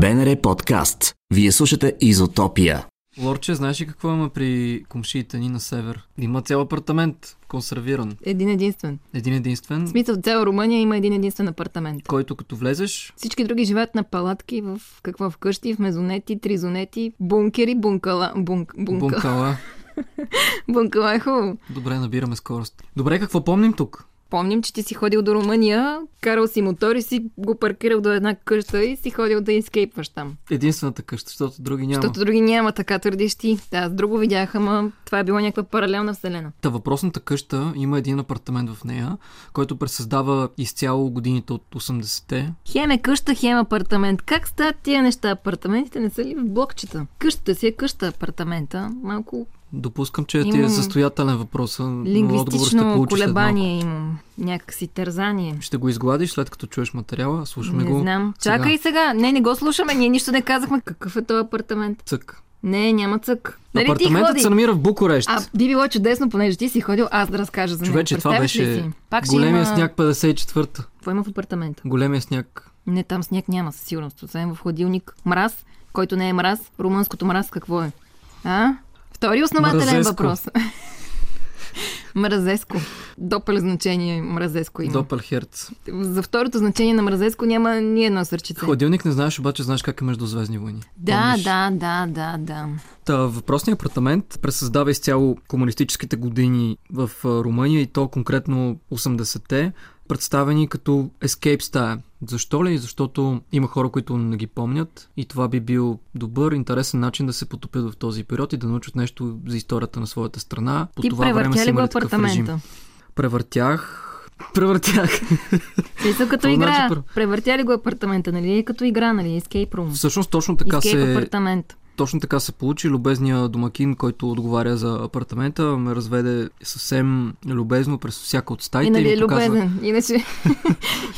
БНР подкаст. Вие слушате Изотопия. Лорче, знаеш ли какво има при комшиите ни на север? Има цял апартамент, консервиран. Един единствен. Един единствен, В смисъл, цяла Румъния има един единствен апартамент. който като влезеш, Всички други живеят на палатки, в какво? В къщи, в мезонети, тризонети, бункери, бункала. Бунк, бунка. бункала. Бункала е хубаво. Добре, набираме скорост. Добре, какво помним тук? Помним, че ти си ходил до Румъния, карал си мотор и си го паркирал до една къща и си ходил да изкейпваш там. Единствената къща, защото други няма. Защото други няма, така твърдиш ти. Да, аз друго видях, ама това е било някаква паралелна вселена. Та въпросната къща има един апартамент в нея, който пресъздава изцяло годините от 80-те. Хем е къща, хем апартамент. Как стават тия неща? Апартаментите не са ли в блокчета? Къщата си е къща, апартамента. Малко Допускам, че ти е Имам състоятелен въпрос. но отговор ще лингвистично колебание имам. Някакси тързание. Ще го изгладиш след като чуеш материала. Слушаме не го. знам. сега. Чакай сега. Не, не го слушаме. Ние нищо не казахме. Какъв е този апартамент? Цък. Не, няма цък. Нали Апартаментът се намира в Букурещ. А, би било чудесно, понеже ти си ходил, аз да разкажа за него. Човече, това беше? Пак големия има... сняг 54-та. Какво има в апартамента? Големия сняг. Не, там сняг няма със сигурност. Освен в хладилник. Мраз, който не е мраз. Румънското мраз какво е? А? Втори основателен Мразеско. въпрос. Мразеско. Допъл значение мразеско има. Допелхерц. За второто значение на мразеско няма ни едно сърчице. Хладилник не знаеш, обаче знаеш как е междузвездни войни. Да, Помниш? да, да, да, да. Та, въпросният апартамент пресъздава изцяло комунистическите години в Румъния и то конкретно 80-те, представени като escape стая. Защо ли? Защото има хора, които не ги помнят и това би бил добър, интересен начин да се потопят в този период и да научат нещо за историята на своята страна. По Ти това време са имали такъв режим. Превъртях. Превъртях. Смисъл като игра. значи пр- Превъртя ли го апартамента, нали? Е като игра, нали? Escape room. Всъщност точно така Escape се... апартамент. Точно така се получи. Любезният домакин, който отговаря за апартамента, ме разведе съвсем любезно през всяка от И стаите. нали ми е любезен. Иначе,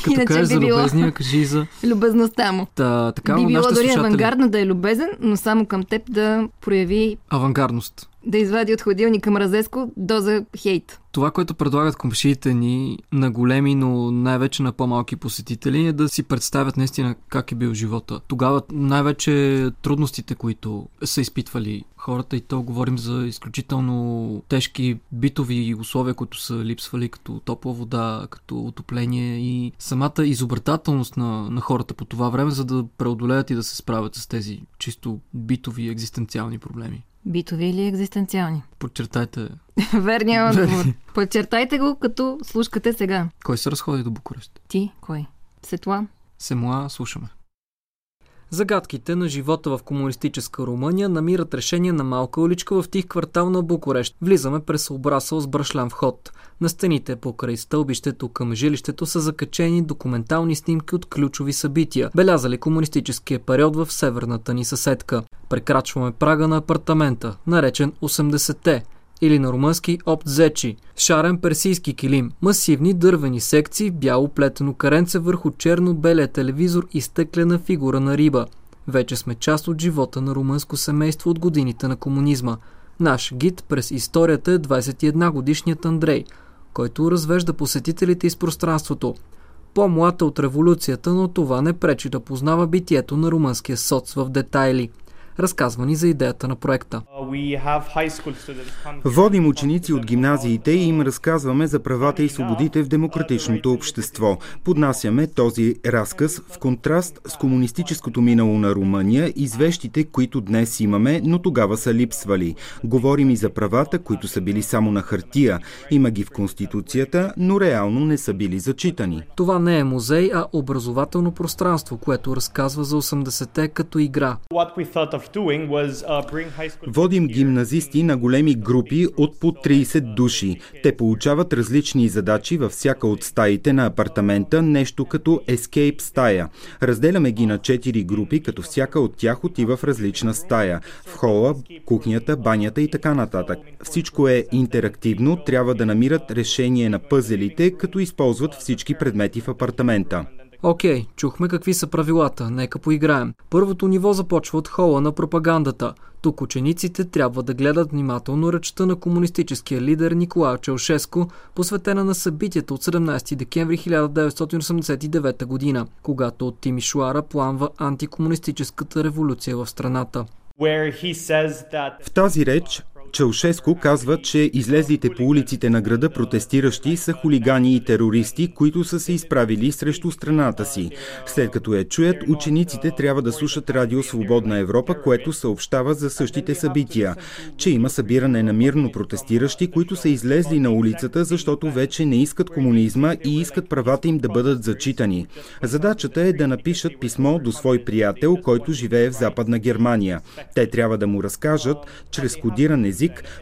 Като иначе кажеш би за било любезния, кажи и за... любезността му. Та, така, би било дори слушатели... авангардно да е любезен, но само към теб да прояви, Авангардност. Да извади от хладилника мразеско доза хейт. Това, което предлагат комшиите ни на големи, но най-вече на по-малки посетители, е да си представят наистина как е бил живота. Тогава най-вече трудностите, които са изпитвали хората и то говорим за изключително тежки битови условия, които са липсвали, като топла вода, като отопление и самата изобретателност на, на хората по това време, за да преодолеят и да се справят с тези чисто битови екзистенциални проблеми. Битови или екзистенциални? Подчертайте, Верният отговор. Подчертайте го, като слушкате сега. кой се разходи до Букурещ? Ти, кой? Сетла? Семуа, слушаме. Загадките на живота в комунистическа Румъния намират решение на малка уличка в тих квартал на Букурещ. Влизаме през обрасъл с брашлян вход. На стените покрай стълбището към жилището са закачени документални снимки от ключови събития, белязали комунистическия период в северната ни съседка. Прекрачваме прага на апартамента, наречен 80-те или на румънски оптзечи, шарен персийски килим, масивни дървени секции, бяло плетено каренце върху черно-белия телевизор и стъклена фигура на риба. Вече сме част от живота на румънско семейство от годините на комунизма. Наш гид през историята е 21 годишният Андрей, който развежда посетителите из пространството. По-млад е от революцията, но това не пречи да познава битието на румънския соц в детайли. Разказва ни за идеята на проекта. Водим ученици от гимназиите и им разказваме за правата и свободите в демократичното общество. Поднасяме този разказ в контраст с комунистическото минало на Румъния и звещите, които днес имаме, но тогава са липсвали. Говорим и за правата, които са били само на хартия. Има ги в Конституцията, но реално не са били зачитани. Това не е музей, а образователно пространство, което разказва за 80-те като игра. Водим гимназисти на големи групи от по 30 души. Те получават различни задачи във всяка от стаите на апартамента, нещо като escape стая. Разделяме ги на 4 групи, като всяка от тях отива в различна стая. В хола, кухнята, банята и така нататък. Всичко е интерактивно, трябва да намират решение на пъзелите, като използват всички предмети в апартамента. Окей, чухме какви са правилата, нека поиграем. Първото ниво започва от хола на пропагандата. Тук учениците трябва да гледат внимателно речта на комунистическия лидер Николай Чаушеско, посветена на събитията от 17 декември 1989 година, когато от Тимишуара планва антикомунистическата революция в страната. В тази реч Чаушеско казва, че излезлите по улиците на града протестиращи са хулигани и терористи, които са се изправили срещу страната си. След като я чуят, учениците трябва да слушат Радио Свободна Европа, което съобщава за същите събития, че има събиране на мирно протестиращи, които са излезли на улицата, защото вече не искат комунизма и искат правата им да бъдат зачитани. Задачата е да напишат писмо до свой приятел, който живее в Западна Германия. Те трябва да му разкажат, чрез кодиран език,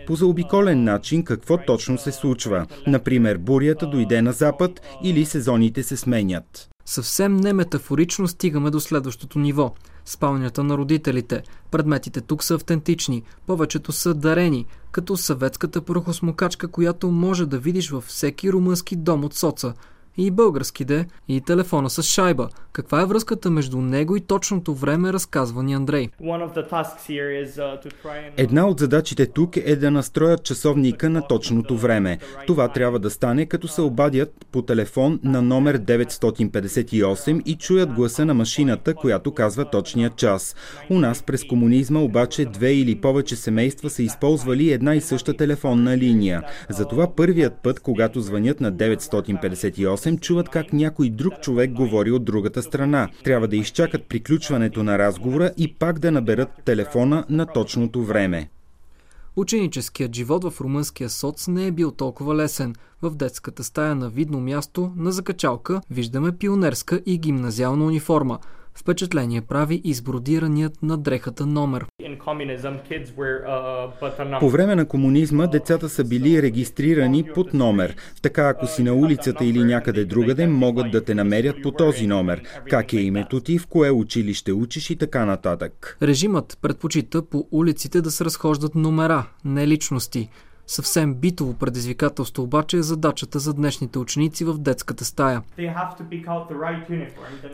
по заобиколен начин какво точно се случва. Например, бурята дойде на запад или сезоните се сменят. Съвсем не метафорично стигаме до следващото ниво спалнята на родителите. Предметите тук са автентични, повечето са дарени, като съветската прохосмокачка, която може да видиш във всеки румънски дом от соца и български де, и телефона с шайба. Каква е връзката между него и точното време, разказва ни Андрей. Една от задачите тук е да настроят часовника на точното време. Това трябва да стане като се обадят по телефон на номер 958 и чуят гласа на машината, която казва точния час. У нас през комунизма обаче две или повече семейства са използвали една и съща телефонна линия. Затова първият път, когато звънят на 958, съвсем чуват как някой друг човек говори от другата страна. Трябва да изчакат приключването на разговора и пак да наберат телефона на точното време. Ученическият живот в румънския соц не е бил толкова лесен. В детската стая на видно място на закачалка виждаме пионерска и гимназиална униформа – Впечатление прави избродираният на дрехата номер. По време на комунизма децата са били регистрирани под номер. Така ако си на улицата или някъде другаде, могат да те намерят по този номер. Как е името ти, в кое училище учиш и така нататък. Режимът предпочита по улиците да се разхождат номера, не личности. Съвсем битово предизвикателство обаче е задачата за днешните ученици в детската стая.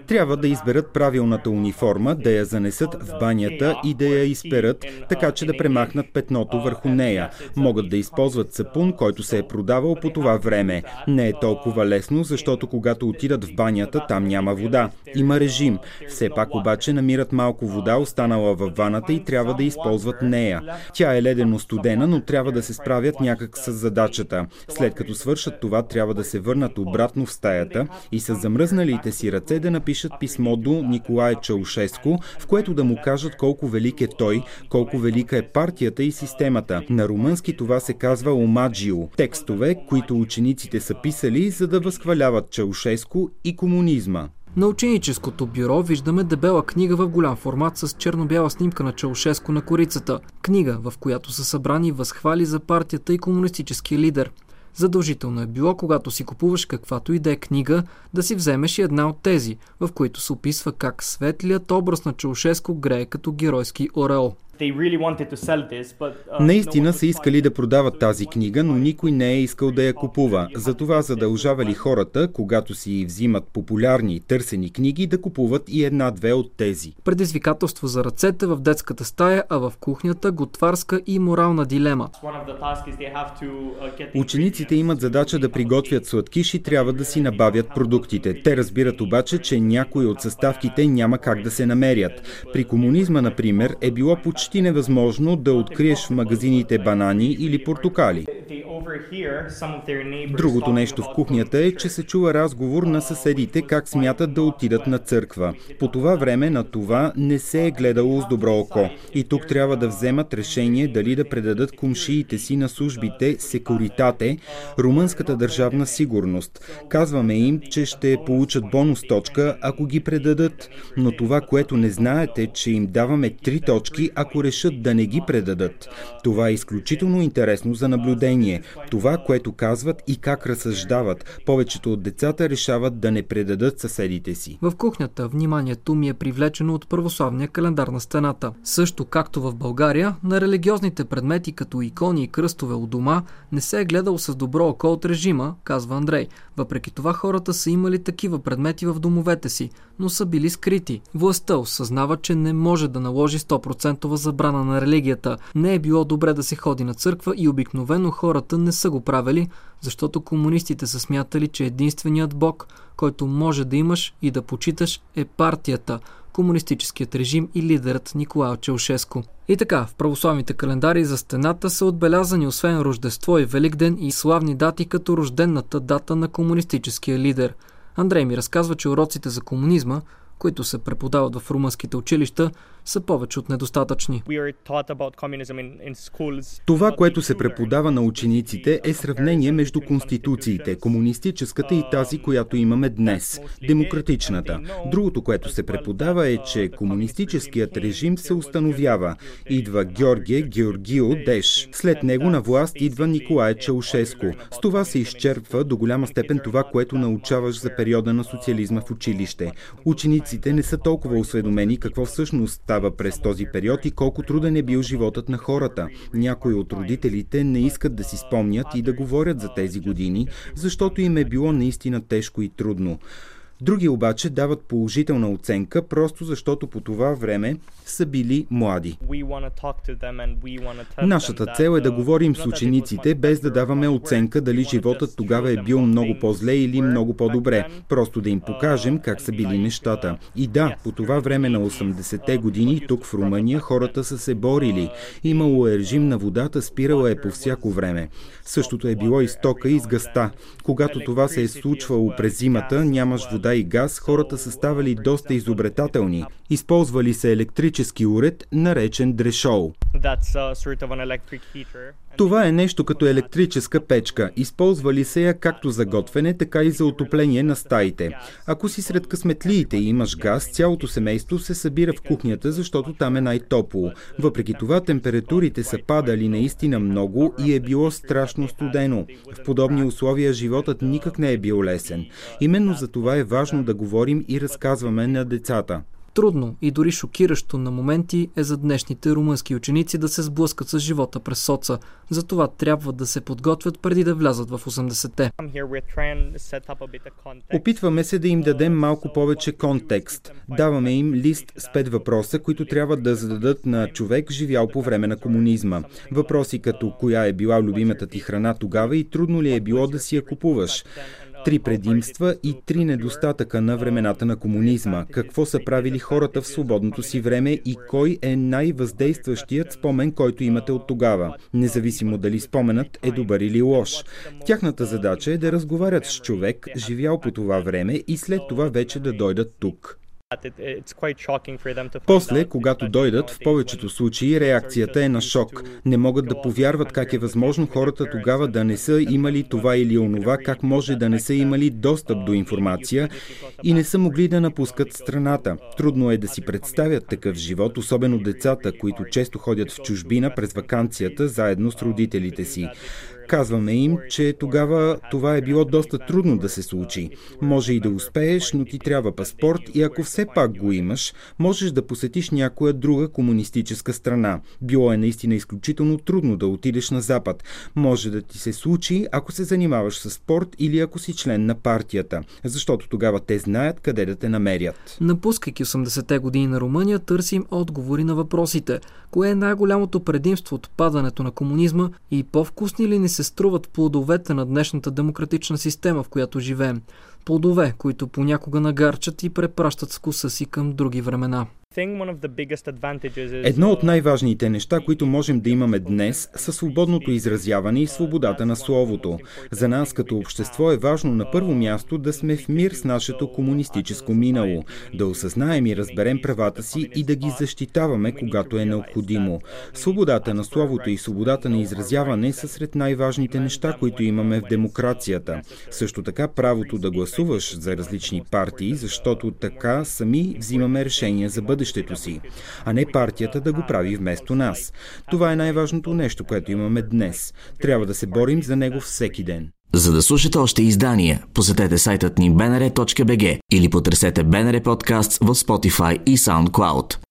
Трябва да изберат правилната униформа, да я занесат в банята и да я изперат, така че да премахнат петното върху нея. Могат да използват сапун, който се е продавал по това време. Не е толкова лесно, защото когато отидат в банята, там няма вода. Има режим. Все пак обаче намират малко вода, останала във ваната и трябва да използват нея. Тя е ледено студена, но трябва да се справи справят някак с задачата. След като свършат това, трябва да се върнат обратно в стаята и с замръзналите си ръце да напишат писмо до Николай Чаушеско, в което да му кажат колко велик е той, колко велика е партията и системата. На румънски това се казва омаджио. Текстове, които учениците са писали, за да възхваляват Чаушеско и комунизма. На ученическото бюро виждаме дебела книга в голям формат с черно-бяла снимка на Чаушеско на корицата. Книга, в която са събрани възхвали за партията и комунистическия лидер. Задължително е било, когато си купуваш каквато и да е книга, да си вземеш и една от тези, в които се описва как светлият образ на Чаушеско грее като геройски ореол. Uh, Наистина са искали да продават тази книга, но никой не е искал да я купува. Затова задължавали хората, когато си взимат популярни и търсени книги, да купуват и една-две от тези. Предизвикателство за ръцете в детската стая, а в кухнята готварска и морална дилема. Uh, Учениците имат задача да приготвят сладкиш и трябва да си набавят продуктите. Те разбират обаче, че някои от съставките няма как да се намерят. При комунизма, например, е било почти почти невъзможно да откриеш в магазините банани или портокали. Другото нещо в кухнята е, че се чува разговор на съседите как смятат да отидат на църква. По това време на това не се е гледало с добро око. И тук трябва да вземат решение дали да предадат кумшиите си на службите секуритате, румънската държавна сигурност. Казваме им, че ще получат бонус точка, ако ги предадат, но това, което не знаете, че им даваме три точки, ако ако решат да не ги предадат. Това е изключително интересно за наблюдение. Това, което казват и как разсъждават. Повечето от децата решават да не предадат съседите си. В кухнята вниманието ми е привлечено от православния календар на стената. Също както в България, на религиозните предмети като икони и кръстове у дома не се е гледал с добро око от режима, казва Андрей. Въпреки това хората са имали такива предмети в домовете си, но са били скрити. Властта осъзнава, че не може да наложи 100% забрана на религията. Не е било добре да се ходи на църква и обикновено хората не са го правили, защото комунистите са смятали, че единственият бог, който може да имаш и да почиташ е партията, комунистическият режим и лидерът Николай Челшеско. И така, в православните календари за стената са отбелязани освен Рождество и Великден и славни дати като рожденната дата на комунистическия лидер. Андрей ми разказва, че уроците за комунизма които се преподават в румънските училища, са повече от недостатъчни. Това, което се преподава на учениците е сравнение между конституциите, комунистическата и тази, която имаме днес, демократичната. Другото, което се преподава е, че комунистическият режим се установява. Идва Георгия Георгио Деш. След него на власт идва Николай Чаушеско. С това се изчерпва до голяма степен това, което научаваш за периода на социализма в училище. Учениците не са толкова осведомени какво всъщност става през този период и колко труден е бил животът на хората. Някои от родителите не искат да си спомнят и да говорят за тези години, защото им е било наистина тежко и трудно. Други обаче дават положителна оценка, просто защото по това време са били млади. Нашата цел е да говорим с учениците, без да даваме оценка дали животът тогава е бил много по-зле или много по-добре. Просто да им покажем как са били нещата. И да, по това време на 80-те години тук в Румъния хората са се борили. Имало е режим на водата, спирала е по всяко време. Същото е било и стока и с гъста. Когато това се е случвало през зимата, нямаш вода и газ, хората са ставали доста изобретателни. Използвали се електрически уред, наречен дрешол. Това е нещо като електрическа печка. Използвали се я както за готвене, така и за отопление на стаите. Ако си сред късметлиите и имаш газ, цялото семейство се събира в кухнята, защото там е най-топло. Въпреки това, температурите са падали наистина много и е било страшно студено. В подобни условия животът никак не е бил лесен. Именно за това е важно да говорим и разказваме на децата. Трудно и дори шокиращо на моменти е за днешните румънски ученици да се сблъскат с живота през соца. Затова трябва да се подготвят преди да влязат в 80-те. Опитваме се да им дадем малко повече контекст. Даваме им лист с пет въпроса, които трябва да зададат на човек, живял по време на комунизма. Въпроси като коя е била любимата ти храна тогава и трудно ли е било да си я купуваш три предимства и три недостатъка на времената на комунизма, какво са правили хората в свободното си време и кой е най-въздействащият спомен, който имате от тогава, независимо дали споменът е добър или лош. Тяхната задача е да разговарят с човек, живял по това време и след това вече да дойдат тук. После, когато дойдат, в повечето случаи реакцията е на шок. Не могат да повярват как е възможно хората тогава да не са имали това или онова, как може да не са имали достъп до информация и не са могли да напускат страната. Трудно е да си представят такъв живот, особено децата, които често ходят в чужбина през вакансията заедно с родителите си. Казваме им, че тогава това е било доста трудно да се случи. Може и да успееш, но ти трябва паспорт и ако все пак го имаш, можеш да посетиш някоя друга комунистическа страна. Било е наистина изключително трудно да отидеш на Запад. Може да ти се случи, ако се занимаваш с спорт или ако си член на партията, защото тогава те знаят къде да те намерят. Напускайки 80-те години на Румъния, търсим отговори на въпросите. Кое е най-голямото предимство от падането на комунизма и по-вкусни ли не се струват плодовете на днешната демократична система, в която живеем. Плодове, които понякога нагарчат и препращат вкуса си към други времена. Едно от uh, най-важните неща, които можем да имаме днес, са свободното изразяване и свободата на словото. За нас като общество е важно на първо място да сме в мир с нашето комунистическо минало, да осъзнаем и разберем правата си и да ги защитаваме, когато е необходимо. Свободата на словото и свободата на изразяване са сред най-важните неща, които имаме в демокрацията. Също така правото да гласуваме гласуваш за различни партии, защото така сами взимаме решения за бъдещето си, а не партията да го прави вместо нас. Това е най-важното нещо, което имаме днес. Трябва да се борим за него всеки ден. За да слушате още издания, посетете сайтът ни bnr.bg или потърсете BNR Podcasts в Spotify и SoundCloud.